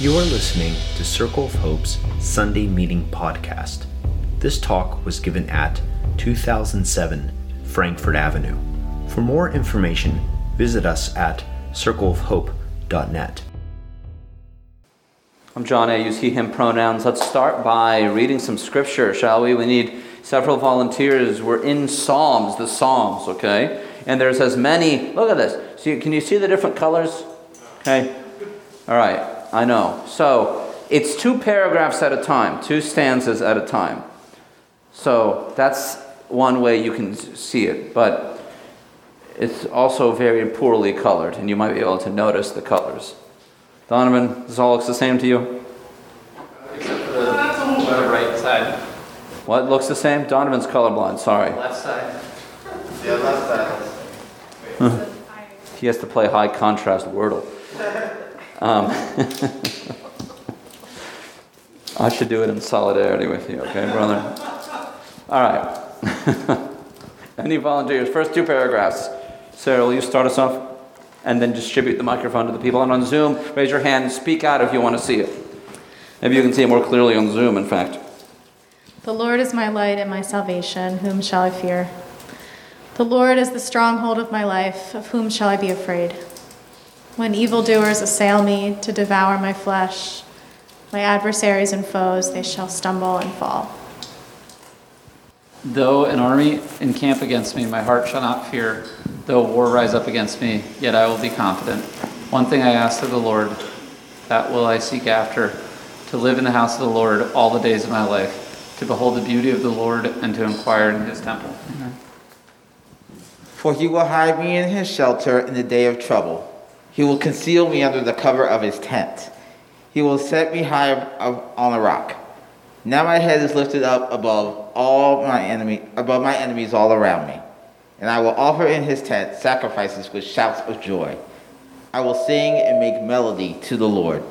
You are listening to Circle of Hope's Sunday Meeting Podcast. This talk was given at 2007 Frankford Avenue. For more information, visit us at circleofhope.net. I'm John. I use he, him pronouns. Let's start by reading some scripture, shall we? We need several volunteers. We're in Psalms, the Psalms, okay? And there's as many. Look at this. See, can you see the different colors? Okay. All right. I know. So it's two paragraphs at a time, two stanzas at a time. So that's one way you can see it, but it's also very poorly colored, and you might be able to notice the colors. Donovan, this all looks the same to you? Except for the, the right side. What looks the same? Donovan's colorblind, sorry. Left side. Yeah, left side. he has to play high contrast Wordle. Um, I should do it in solidarity with you, okay, brother? All right. Any volunteers? First two paragraphs. Sarah, will you start us off? And then distribute the microphone to the people. And on Zoom, raise your hand, speak out if you want to see it. Maybe you can see it more clearly on Zoom, in fact. The Lord is my light and my salvation. Whom shall I fear? The Lord is the stronghold of my life. Of whom shall I be afraid? When evildoers assail me to devour my flesh, my adversaries and foes, they shall stumble and fall. Though an army encamp against me, my heart shall not fear. Though war rise up against me, yet I will be confident. One thing I ask of the Lord, that will I seek after, to live in the house of the Lord all the days of my life, to behold the beauty of the Lord and to inquire in his temple. Amen. For he will hide me in his shelter in the day of trouble. He will conceal me under the cover of his tent. He will set me high on a rock. Now my head is lifted up above all my enemy, above my enemies all around me. And I will offer in his tent sacrifices with shouts of joy. I will sing and make melody to the Lord.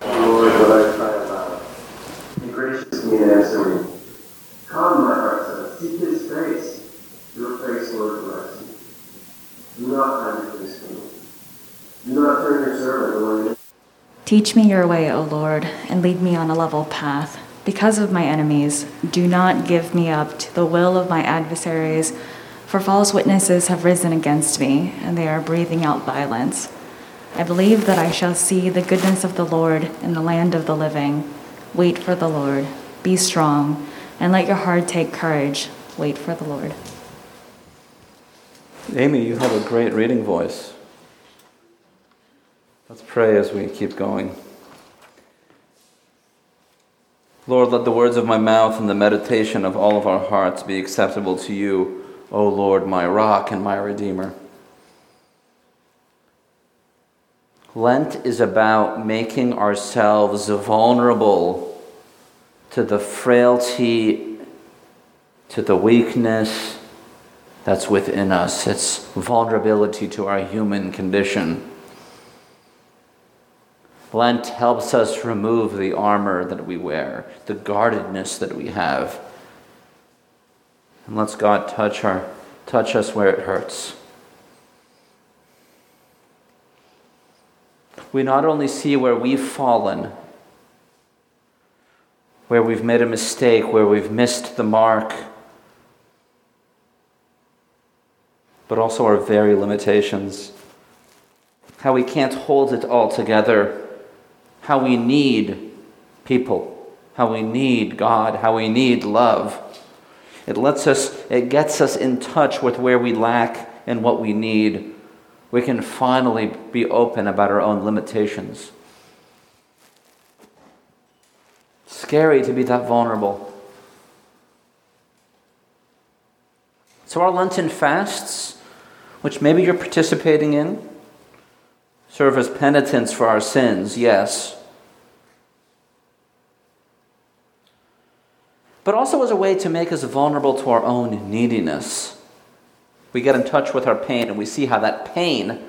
Lord, what I cry gracious me and answer me. Come, my heart says, seek his face. Your face, Lord, bless. Do not. Do not turn your servant away. Teach me your way, O Lord, and lead me on a level path. Because of my enemies, do not give me up to the will of my adversaries, for false witnesses have risen against me, and they are breathing out violence. I believe that I shall see the goodness of the Lord in the land of the living. Wait for the Lord. Be strong, and let your heart take courage. Wait for the Lord. Amy, you have a great reading voice. Let's pray as we keep going. Lord, let the words of my mouth and the meditation of all of our hearts be acceptable to you, O Lord, my rock and my redeemer. Lent is about making ourselves vulnerable to the frailty, to the weakness that's within us. It's vulnerability to our human condition. Lent helps us remove the armor that we wear, the guardedness that we have. And let's God touch our touch us where it hurts. We not only see where we've fallen, where we've made a mistake, where we've missed the mark, but also our very limitations. How we can't hold it all together how we need people, how we need God, how we need love. It lets us, it gets us in touch with where we lack and what we need. We can finally be open about our own limitations. Scary to be that vulnerable. So, our Lenten fasts, which maybe you're participating in, serve as penitence for our sins, yes. But also as a way to make us vulnerable to our own neediness. We get in touch with our pain and we see how that pain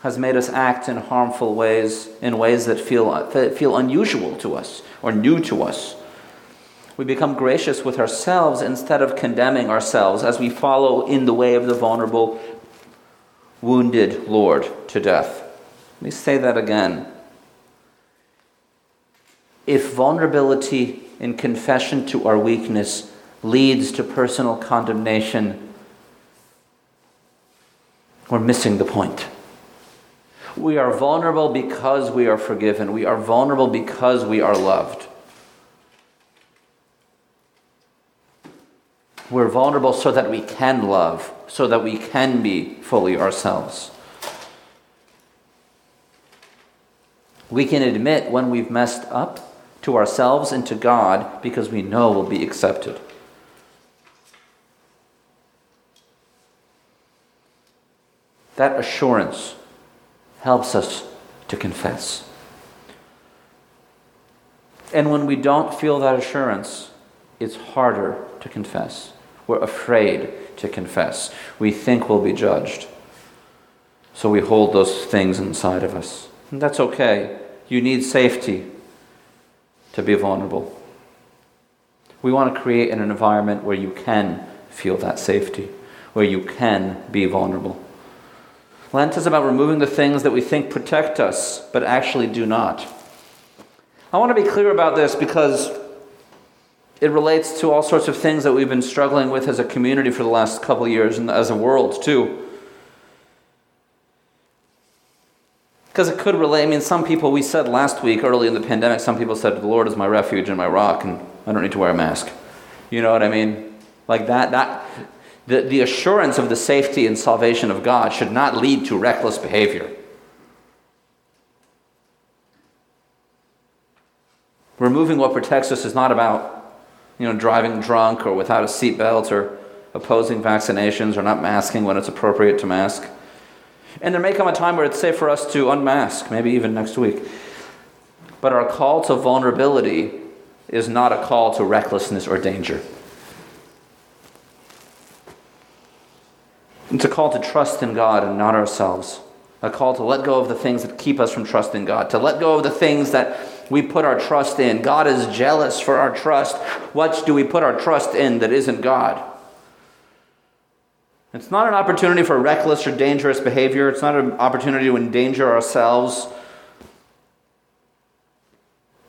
has made us act in harmful ways, in ways that feel, that feel unusual to us or new to us. We become gracious with ourselves instead of condemning ourselves as we follow in the way of the vulnerable wounded Lord to death. Let me say that again. If vulnerability in confession to our weakness leads to personal condemnation, we're missing the point. We are vulnerable because we are forgiven. We are vulnerable because we are loved. We're vulnerable so that we can love, so that we can be fully ourselves. We can admit when we've messed up to ourselves and to God because we know we'll be accepted. That assurance helps us to confess. And when we don't feel that assurance, it's harder to confess. We're afraid to confess. We think we'll be judged. So we hold those things inside of us. And that's okay. You need safety to be vulnerable. We want to create an environment where you can feel that safety, where you can be vulnerable. Lent is about removing the things that we think protect us, but actually do not. I want to be clear about this because it relates to all sorts of things that we've been struggling with as a community for the last couple years and as a world, too. Because it could relate. I mean, some people, we said last week, early in the pandemic, some people said, The Lord is my refuge and my rock, and I don't need to wear a mask. You know what I mean? Like that, that the, the assurance of the safety and salvation of God should not lead to reckless behavior. Removing what protects us is not about, you know, driving drunk or without a seatbelt or opposing vaccinations or not masking when it's appropriate to mask. And there may come a time where it's safe for us to unmask, maybe even next week. But our call to vulnerability is not a call to recklessness or danger. It's a call to trust in God and not ourselves. A call to let go of the things that keep us from trusting God, to let go of the things that we put our trust in. God is jealous for our trust. What do we put our trust in that isn't God? It's not an opportunity for reckless or dangerous behavior. It's not an opportunity to endanger ourselves,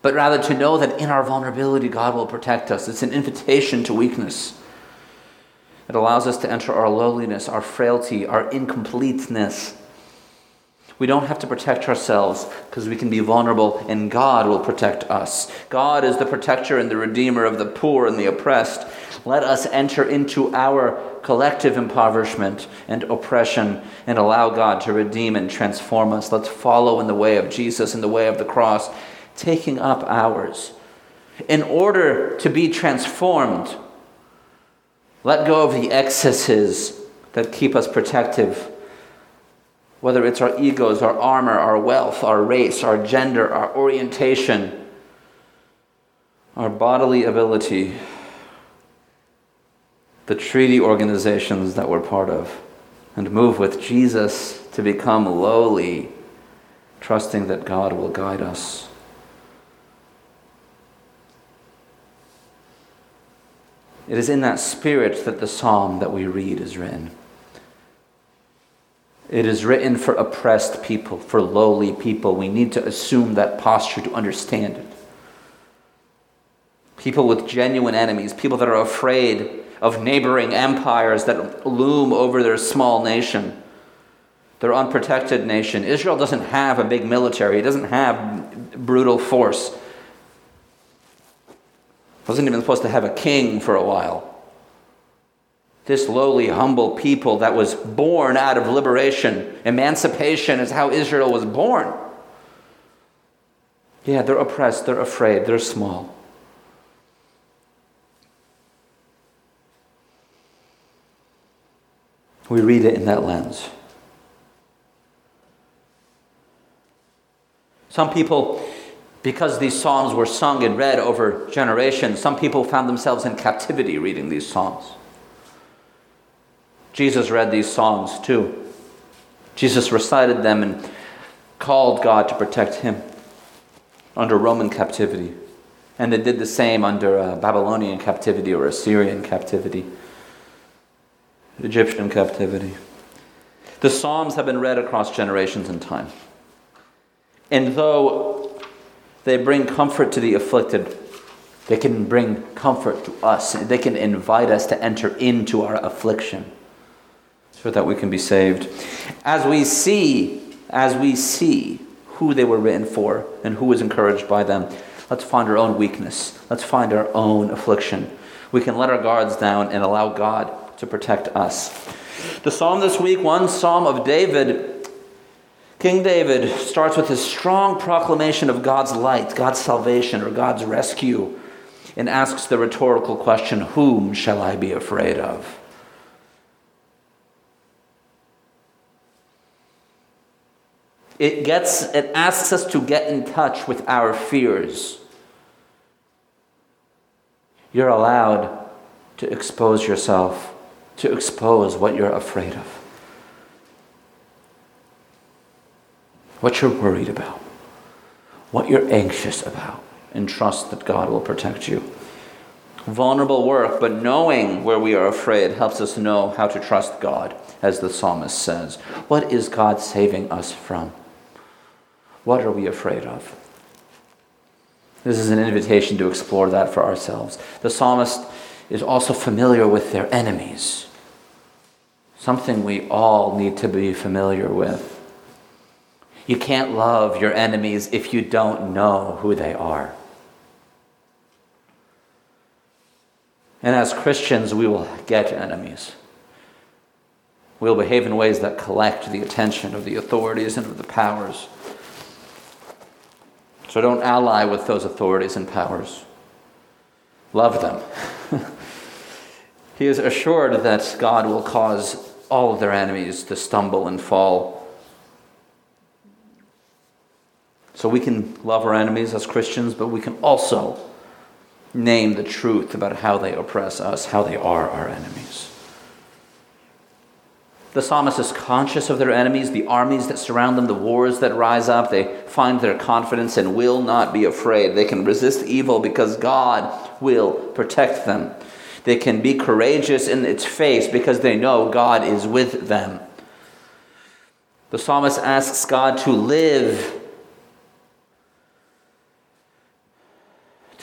but rather to know that in our vulnerability, God will protect us. It's an invitation to weakness. It allows us to enter our lowliness, our frailty, our incompleteness. We don't have to protect ourselves because we can be vulnerable and God will protect us. God is the protector and the redeemer of the poor and the oppressed. Let us enter into our collective impoverishment and oppression and allow God to redeem and transform us. Let's follow in the way of Jesus, in the way of the cross, taking up ours. In order to be transformed, let go of the excesses that keep us protective. Whether it's our egos, our armor, our wealth, our race, our gender, our orientation, our bodily ability, the treaty organizations that we're part of, and move with Jesus to become lowly, trusting that God will guide us. It is in that spirit that the psalm that we read is written. It is written for oppressed people, for lowly people. We need to assume that posture to understand it. People with genuine enemies, people that are afraid of neighboring empires that loom over their small nation, their unprotected nation. Israel doesn't have a big military, it doesn't have brutal force wasn't even supposed to have a king for a while. This lowly, humble people that was born out of liberation, emancipation is how Israel was born. Yeah, they're oppressed, they're afraid, they're small. We read it in that lens. Some people because these psalms were sung and read over generations, some people found themselves in captivity reading these psalms. Jesus read these psalms too. Jesus recited them and called God to protect him under Roman captivity. And they did the same under uh, Babylonian captivity or Assyrian captivity, Egyptian captivity. The Psalms have been read across generations and time. And though they bring comfort to the afflicted, they can bring comfort to us. They can invite us to enter into our affliction so that we can be saved. As we see, as we see who they were written for and who was encouraged by them, let's find our own weakness. Let's find our own affliction. We can let our guards down and allow God to protect us. The psalm this week, one psalm of David, King David starts with his strong proclamation of God's light, God's salvation, or God's rescue, and asks the rhetorical question Whom shall I be afraid of? It gets it asks us to get in touch with our fears. You're allowed to expose yourself, to expose what you're afraid of. What you're worried about, what you're anxious about, and trust that God will protect you. Vulnerable work, but knowing where we are afraid helps us know how to trust God, as the psalmist says. What is God saving us from? What are we afraid of? This is an invitation to explore that for ourselves. The psalmist is also familiar with their enemies, something we all need to be familiar with. You can't love your enemies if you don't know who they are. And as Christians, we will get enemies. We'll behave in ways that collect the attention of the authorities and of the powers. So don't ally with those authorities and powers. Love them. he is assured that God will cause all of their enemies to stumble and fall. So we can love our enemies as Christians, but we can also name the truth about how they oppress us, how they are our enemies. The psalmist is conscious of their enemies, the armies that surround them, the wars that rise up. They find their confidence and will not be afraid. They can resist evil because God will protect them. They can be courageous in its face because they know God is with them. The psalmist asks God to live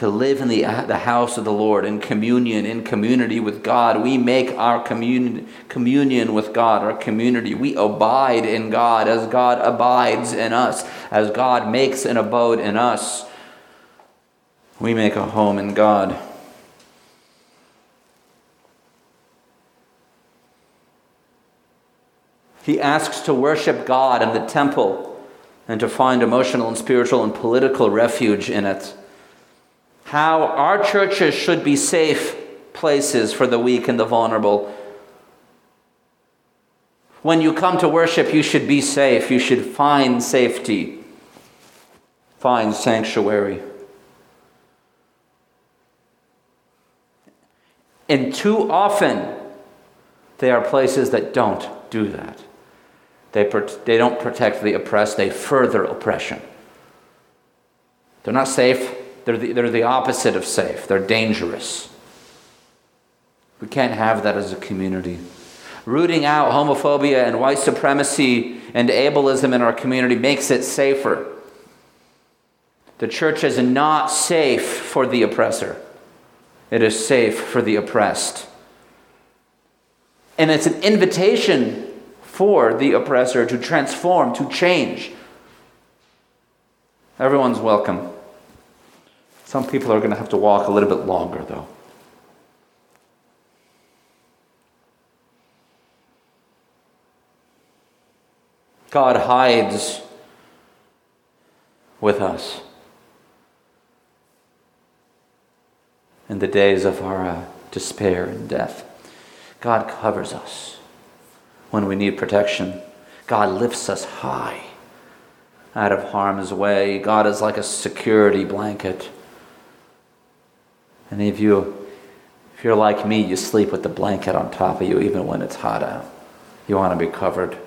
to live in the, the house of the Lord in communion, in community with God. We make our communion, communion with God, our community. We abide in God as God abides in us, as God makes an abode in us. We make a home in God. He asks to worship God in the temple and to find emotional and spiritual and political refuge in it how our churches should be safe places for the weak and the vulnerable. When you come to worship, you should be safe. You should find safety, find sanctuary. And too often, they are places that don't do that. They, they don't protect the oppressed, they further oppression. They're not safe, they're the, they're the opposite of safe, they're dangerous. We can't have that as a community. Rooting out homophobia and white supremacy and ableism in our community makes it safer. The church is not safe for the oppressor, it is safe for the oppressed. And it's an invitation for the oppressor to transform, to change. Everyone's welcome. Some people are going to have to walk a little bit longer, though. God hides with us in the days of our uh, despair and death. God covers us when we need protection. God lifts us high out of harm's way. God is like a security blanket. Any of you, if you're like me, you sleep with the blanket on top of you even when it's hot out. You want to be covered.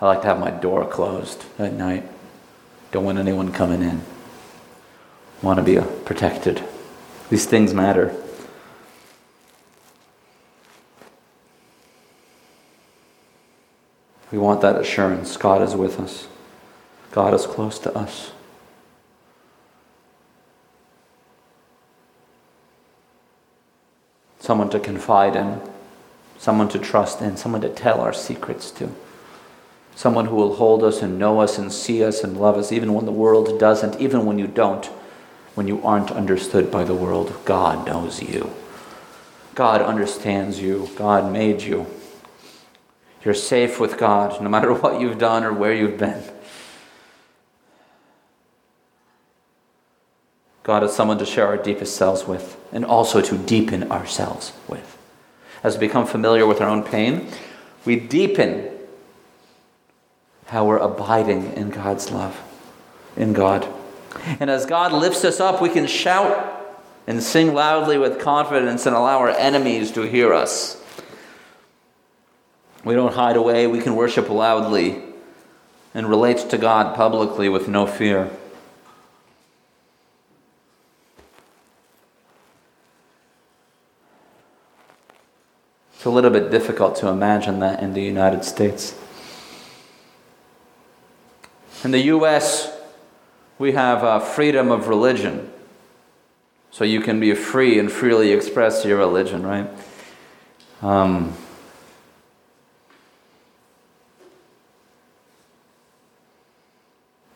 I like to have my door closed at night. Don't want anyone coming in. Want to be protected. These things matter. We want that assurance. God is with us. God is close to us. Someone to confide in, someone to trust in, someone to tell our secrets to. Someone who will hold us and know us and see us and love us even when the world doesn't, even when you don't, when you aren't understood by the world. God knows you. God understands you. God made you. You're safe with God no matter what you've done or where you've been. God is someone to share our deepest selves with and also to deepen ourselves with. As we become familiar with our own pain, we deepen how we're abiding in God's love, in God. And as God lifts us up, we can shout and sing loudly with confidence and allow our enemies to hear us. We don't hide away, we can worship loudly and relate to God publicly with no fear. It's a little bit difficult to imagine that in the United States. In the US, we have uh, freedom of religion. So you can be free and freely express your religion, right? Um,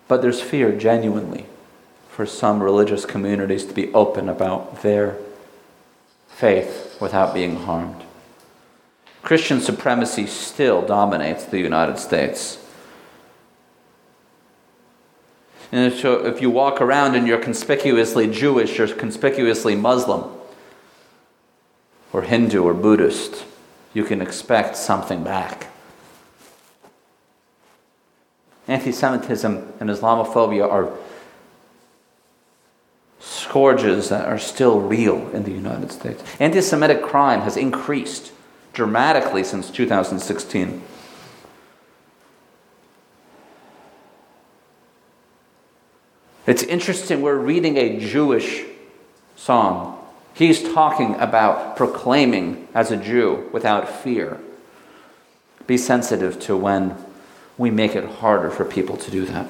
but there's fear genuinely for some religious communities to be open about their faith without being harmed. Christian supremacy still dominates the United States. And so if you walk around and you're conspicuously Jewish or conspicuously Muslim or Hindu or Buddhist, you can expect something back. Anti Semitism and Islamophobia are scourges that are still real in the United States. Anti Semitic crime has increased dramatically since 2016. It's interesting, we're reading a Jewish song. He's talking about proclaiming as a Jew without fear. Be sensitive to when we make it harder for people to do that.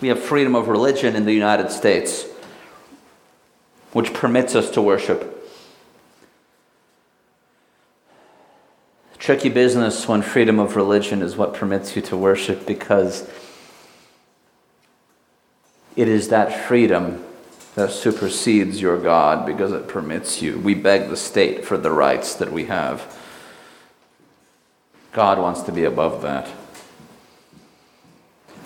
We have freedom of religion in the United States, which permits us to worship tricky business when freedom of religion is what permits you to worship because it is that freedom that supersedes your God because it permits you. We beg the state for the rights that we have. God wants to be above that.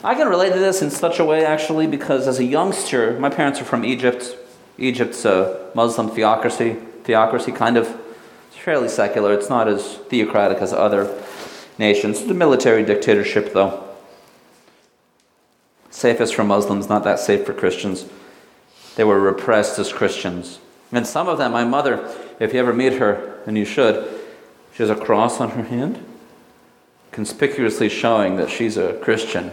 I can relate to this in such a way, actually, because as a youngster, my parents are from Egypt. Egypt's a Muslim theocracy, theocracy kind of fairly secular. It's not as theocratic as other nations. The military dictatorship, though. Safest for Muslims, not that safe for Christians. They were repressed as Christians. And some of them, my mother, if you ever meet her, and you should, she has a cross on her hand, conspicuously showing that she's a Christian,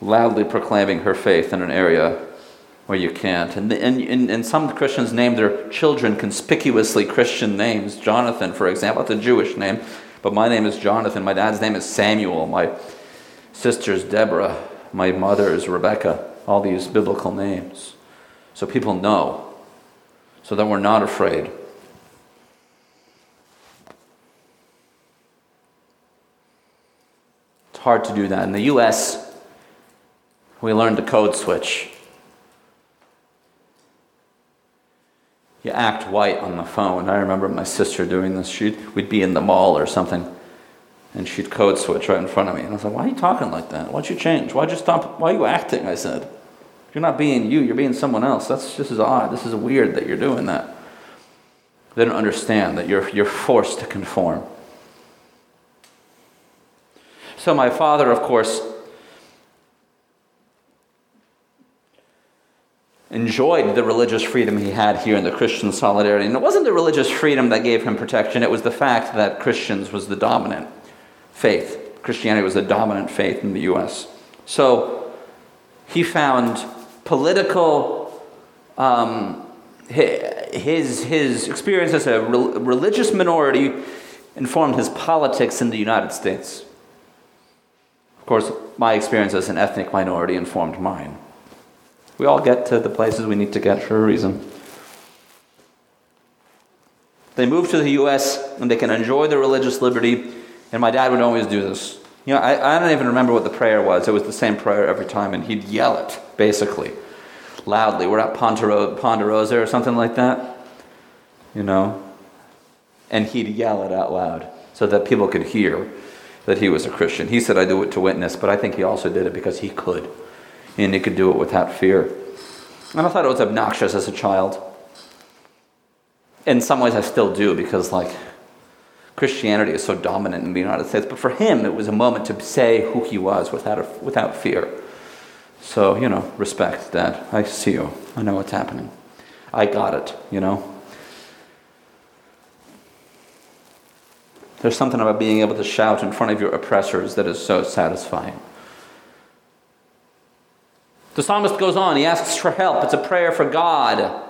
loudly proclaiming her faith in an area where you can't. And, and, and, some Christians name their children conspicuously Christian names. Jonathan, for example, that's a Jewish name, but my name is Jonathan. My dad's name is Samuel. My sister's Deborah. My mother's Rebecca. All these biblical names. So people know, so that we're not afraid. It's hard to do that. In the U.S., we learned to code switch. You act white on the phone. I remember my sister doing this. She'd, we'd be in the mall or something, and she'd code switch right in front of me. And I was like, why are you talking like that? Why'd you change? Why'd you stop? Why are you acting? I said, you're not being you, you're being someone else. That's this is odd. This is weird that you're doing that. They don't understand that you're, you're forced to conform. So, my father, of course, enjoyed the religious freedom he had here in the Christian solidarity. And it wasn't the religious freedom that gave him protection, it was the fact that Christians was the dominant faith. Christianity was the dominant faith in the US. So he found political, um, his, his experience as a religious minority informed his politics in the United States. Of course, my experience as an ethnic minority informed mine. We all get to the places we need to get for a reason. They move to the U.S. and they can enjoy their religious liberty, and my dad would always do this. You know, I, I don't even remember what the prayer was. It was the same prayer every time, and he'd yell it, basically, loudly. We're at Ponderosa or something like that, you know, and he'd yell it out loud so that people could hear that he was a Christian. He said, I do it to witness, but I think he also did it because he could and he could do it without fear. And I thought it was obnoxious as a child. In some ways, I still do because, like, Christianity is so dominant in the United States. But for him, it was a moment to say who he was without, a, without fear. So, you know, respect that. I see you. I know what's happening. I got it, you know. There's something about being able to shout in front of your oppressors that is so satisfying. The psalmist goes on, he asks for help. It's a prayer for God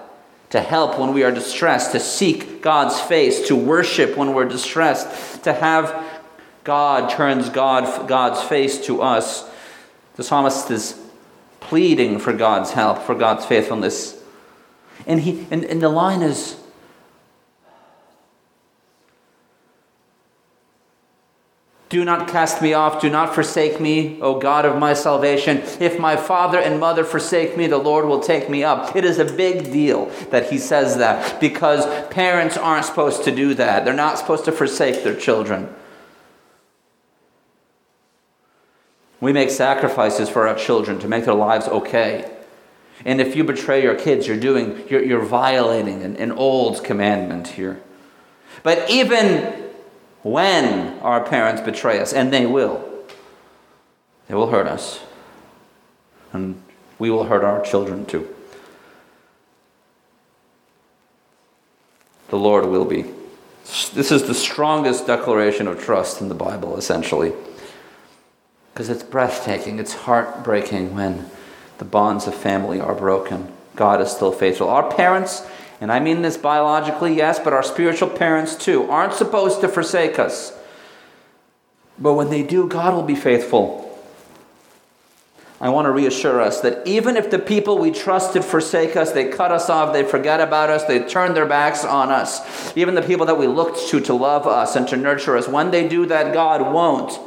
to help when we are distressed, to seek God's face, to worship when we're distressed, to have God turns God, God's face to us. The psalmist is pleading for God's help, for God's faithfulness. And, he, and, and the line is Do not cast me off. Do not forsake me, O God of my salvation. If my father and mother forsake me, the Lord will take me up. It is a big deal that he says that because parents aren't supposed to do that. They're not supposed to forsake their children. We make sacrifices for our children to make their lives okay. And if you betray your kids, you're doing, you're, you're violating an, an old commandment here. But even when our parents betray us, and they will. They will hurt us. And we will hurt our children too. The Lord will be. This is the strongest declaration of trust in the Bible, essentially. Because it's breathtaking, it's heartbreaking when the bonds of family are broken. God is still faithful. Our parents and I mean this biologically, yes, but our spiritual parents too, aren't supposed to forsake us. But when they do, God will be faithful. I want to reassure us that even if the people we trusted forsake us, they cut us off, they forget about us, they turn their backs on us, even the people that we looked to to love us and to nurture us, when they do that, God won't.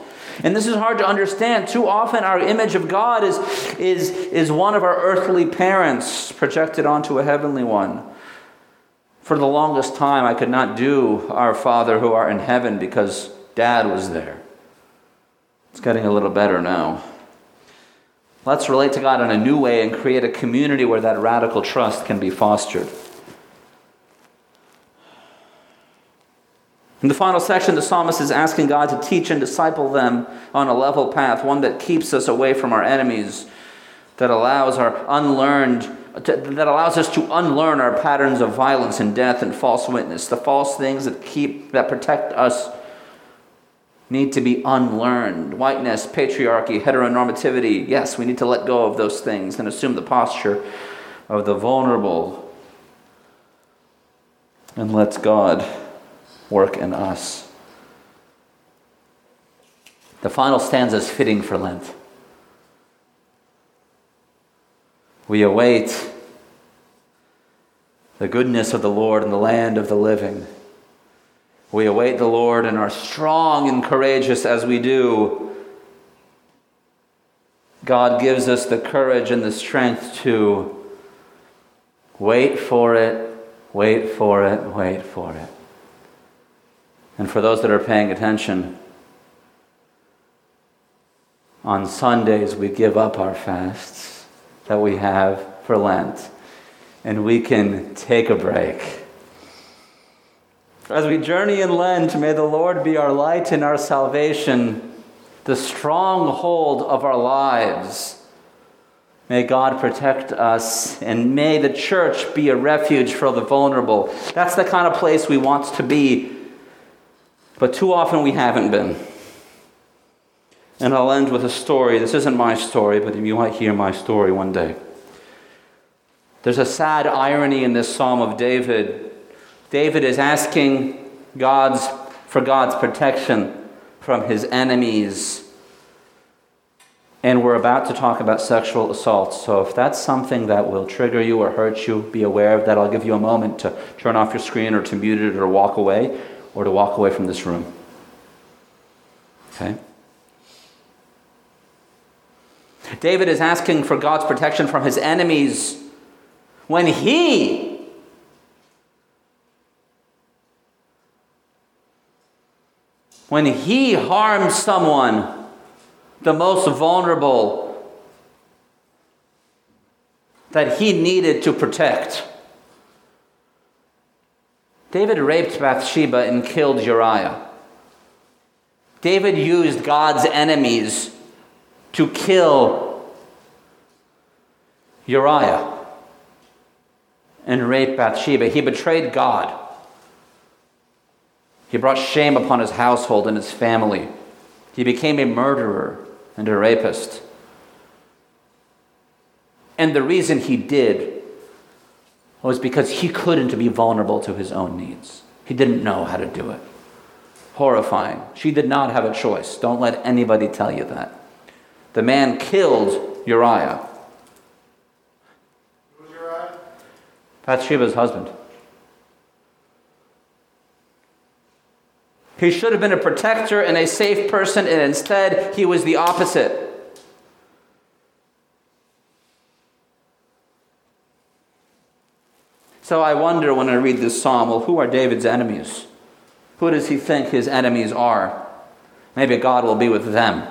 And this is hard to understand. Too often, our image of God is, is, is one of our earthly parents projected onto a heavenly one. For the longest time, I could not do Our Father who art in heaven because Dad was there. It's getting a little better now. Let's relate to God in a new way and create a community where that radical trust can be fostered. In the final section, the psalmist is asking God to teach and disciple them on a level path, one that keeps us away from our enemies, that allows our unlearned that allows us to unlearn our patterns of violence and death and false witness. The false things that keep that protect us need to be unlearned. Whiteness, patriarchy, heteronormativity. Yes, we need to let go of those things and assume the posture of the vulnerable. And let God work in us. The final stanza is fitting for Lent. We await the goodness of the Lord in the land of the living. We await the Lord and are strong and courageous as we do. God gives us the courage and the strength to wait for it, wait for it, wait for it. And for those that are paying attention, on Sundays we give up our fasts that we have for Lent, and we can take a break. As we journey in Lent, may the Lord be our light and our salvation, the stronghold of our lives. May God protect us, and may the church be a refuge for the vulnerable. That's the kind of place we want to be, but too often we haven't been. And I'll end with a story. This isn't my story, but you might hear my story one day. There's a sad irony in this Psalm of David. David is asking God's, for God's protection from his enemies. And we're about to talk about sexual assault. So if that's something that will trigger you or hurt you, be aware of that. I'll give you a moment to turn off your screen or to mute it or walk away or to walk away from this room. Okay? David is asking for God's protection from his enemies when he when he harmed someone the most vulnerable that he needed to protect. David raped Bathsheba and killed Uriah. David used God's enemies to kill Uriah and rape Bathsheba. He betrayed God. He brought shame upon his household and his family. He became a murderer and a rapist. And the reason he did was because he couldn't be vulnerable to his own needs. He didn't know how to do it. Horrifying. She did not have a choice. Don't let anybody tell you that. The man killed Uriah. Who's Uriah? Bathsheba's husband. He should have been a protector and a safe person, and instead, he was the opposite. So I wonder when I read this psalm well, who are David's enemies? Who does he think his enemies are? Maybe God will be with them.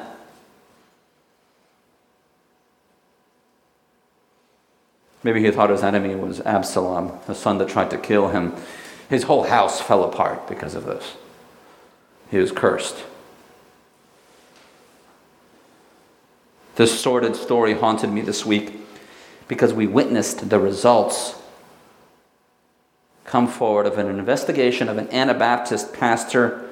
Maybe he thought his enemy was Absalom, the son that tried to kill him. His whole house fell apart because of this. He was cursed. This sordid story haunted me this week because we witnessed the results come forward of an investigation of an Anabaptist pastor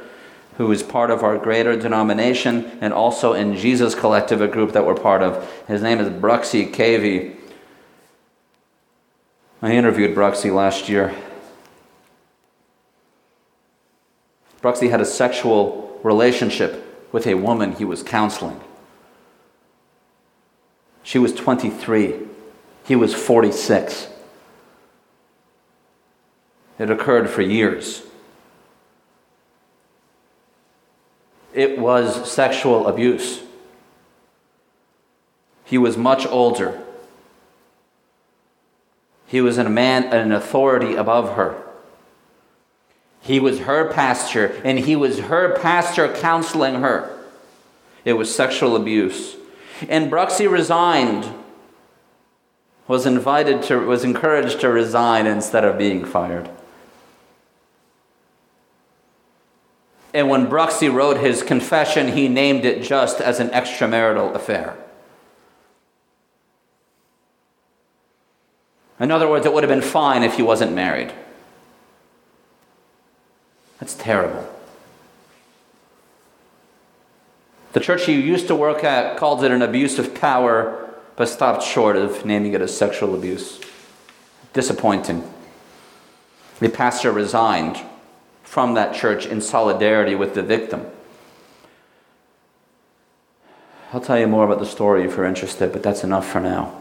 who is part of our greater denomination and also in Jesus Collective, a group that we're part of. His name is Bruxy Cavey. I interviewed Bruxy last year. Bruxy had a sexual relationship with a woman he was counseling. She was 23, he was 46. It occurred for years. It was sexual abuse. He was much older. He was a man, an authority above her. He was her pastor, and he was her pastor counseling her. It was sexual abuse. And Bruxy resigned, was invited to, was encouraged to resign instead of being fired. And when Bruxy wrote his confession, he named it just as an extramarital affair. In other words, it would have been fine if he wasn't married. That's terrible. The church he used to work at called it an abuse of power, but stopped short of naming it as sexual abuse. Disappointing. The pastor resigned from that church in solidarity with the victim. I'll tell you more about the story if you're interested, but that's enough for now.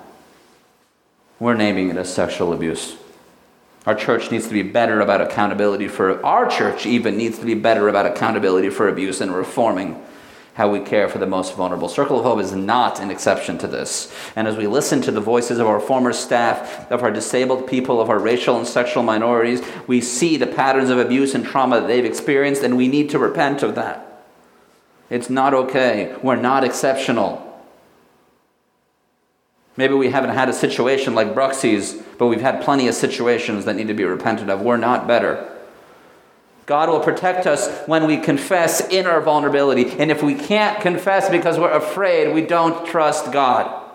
We're naming it as sexual abuse. Our church needs to be better about accountability for our church even needs to be better about accountability for abuse and reforming how we care for the most vulnerable. Circle of Hope is not an exception to this. And as we listen to the voices of our former staff, of our disabled people, of our racial and sexual minorities, we see the patterns of abuse and trauma that they've experienced, and we need to repent of that. It's not okay. We're not exceptional. Maybe we haven't had a situation like Bruxy's, but we've had plenty of situations that need to be repented of. We're not better. God will protect us when we confess in our vulnerability. And if we can't confess because we're afraid, we don't trust God.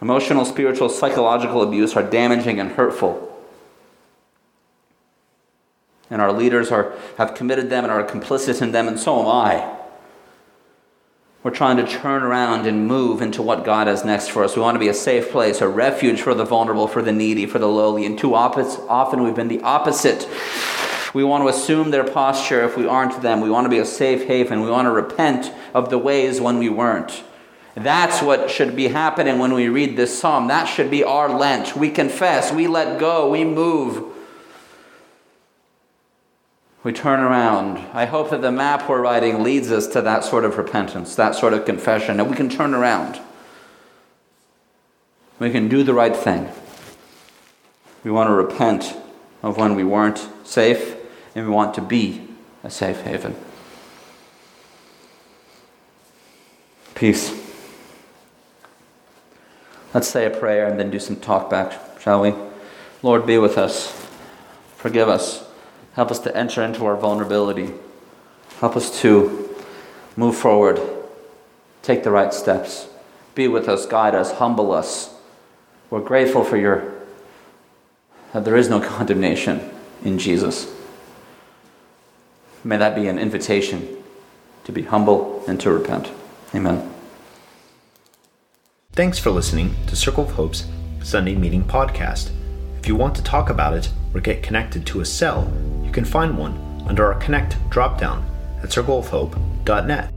Emotional, spiritual, psychological abuse are damaging and hurtful. And our leaders are, have committed them and are complicit in them, and so am I. We're trying to turn around and move into what God has next for us. We want to be a safe place, a refuge for the vulnerable, for the needy, for the lowly. And too often we've been the opposite. We want to assume their posture if we aren't them. We want to be a safe haven. We want to repent of the ways when we weren't. That's what should be happening when we read this psalm. That should be our Lent. We confess, we let go, we move. We turn around. I hope that the map we're writing leads us to that sort of repentance, that sort of confession, and we can turn around. We can do the right thing. We want to repent of when we weren't safe, and we want to be a safe haven. Peace. Let's say a prayer and then do some talk back, shall we? Lord, be with us. Forgive us. Help us to enter into our vulnerability. Help us to move forward, take the right steps. Be with us, guide us, humble us. We're grateful for your that there is no condemnation in Jesus. May that be an invitation to be humble and to repent. Amen. Thanks for listening to Circle of Hope's Sunday Meeting Podcast. If you want to talk about it or get connected to a cell, you can find one under our Connect dropdown at circleofhope.net.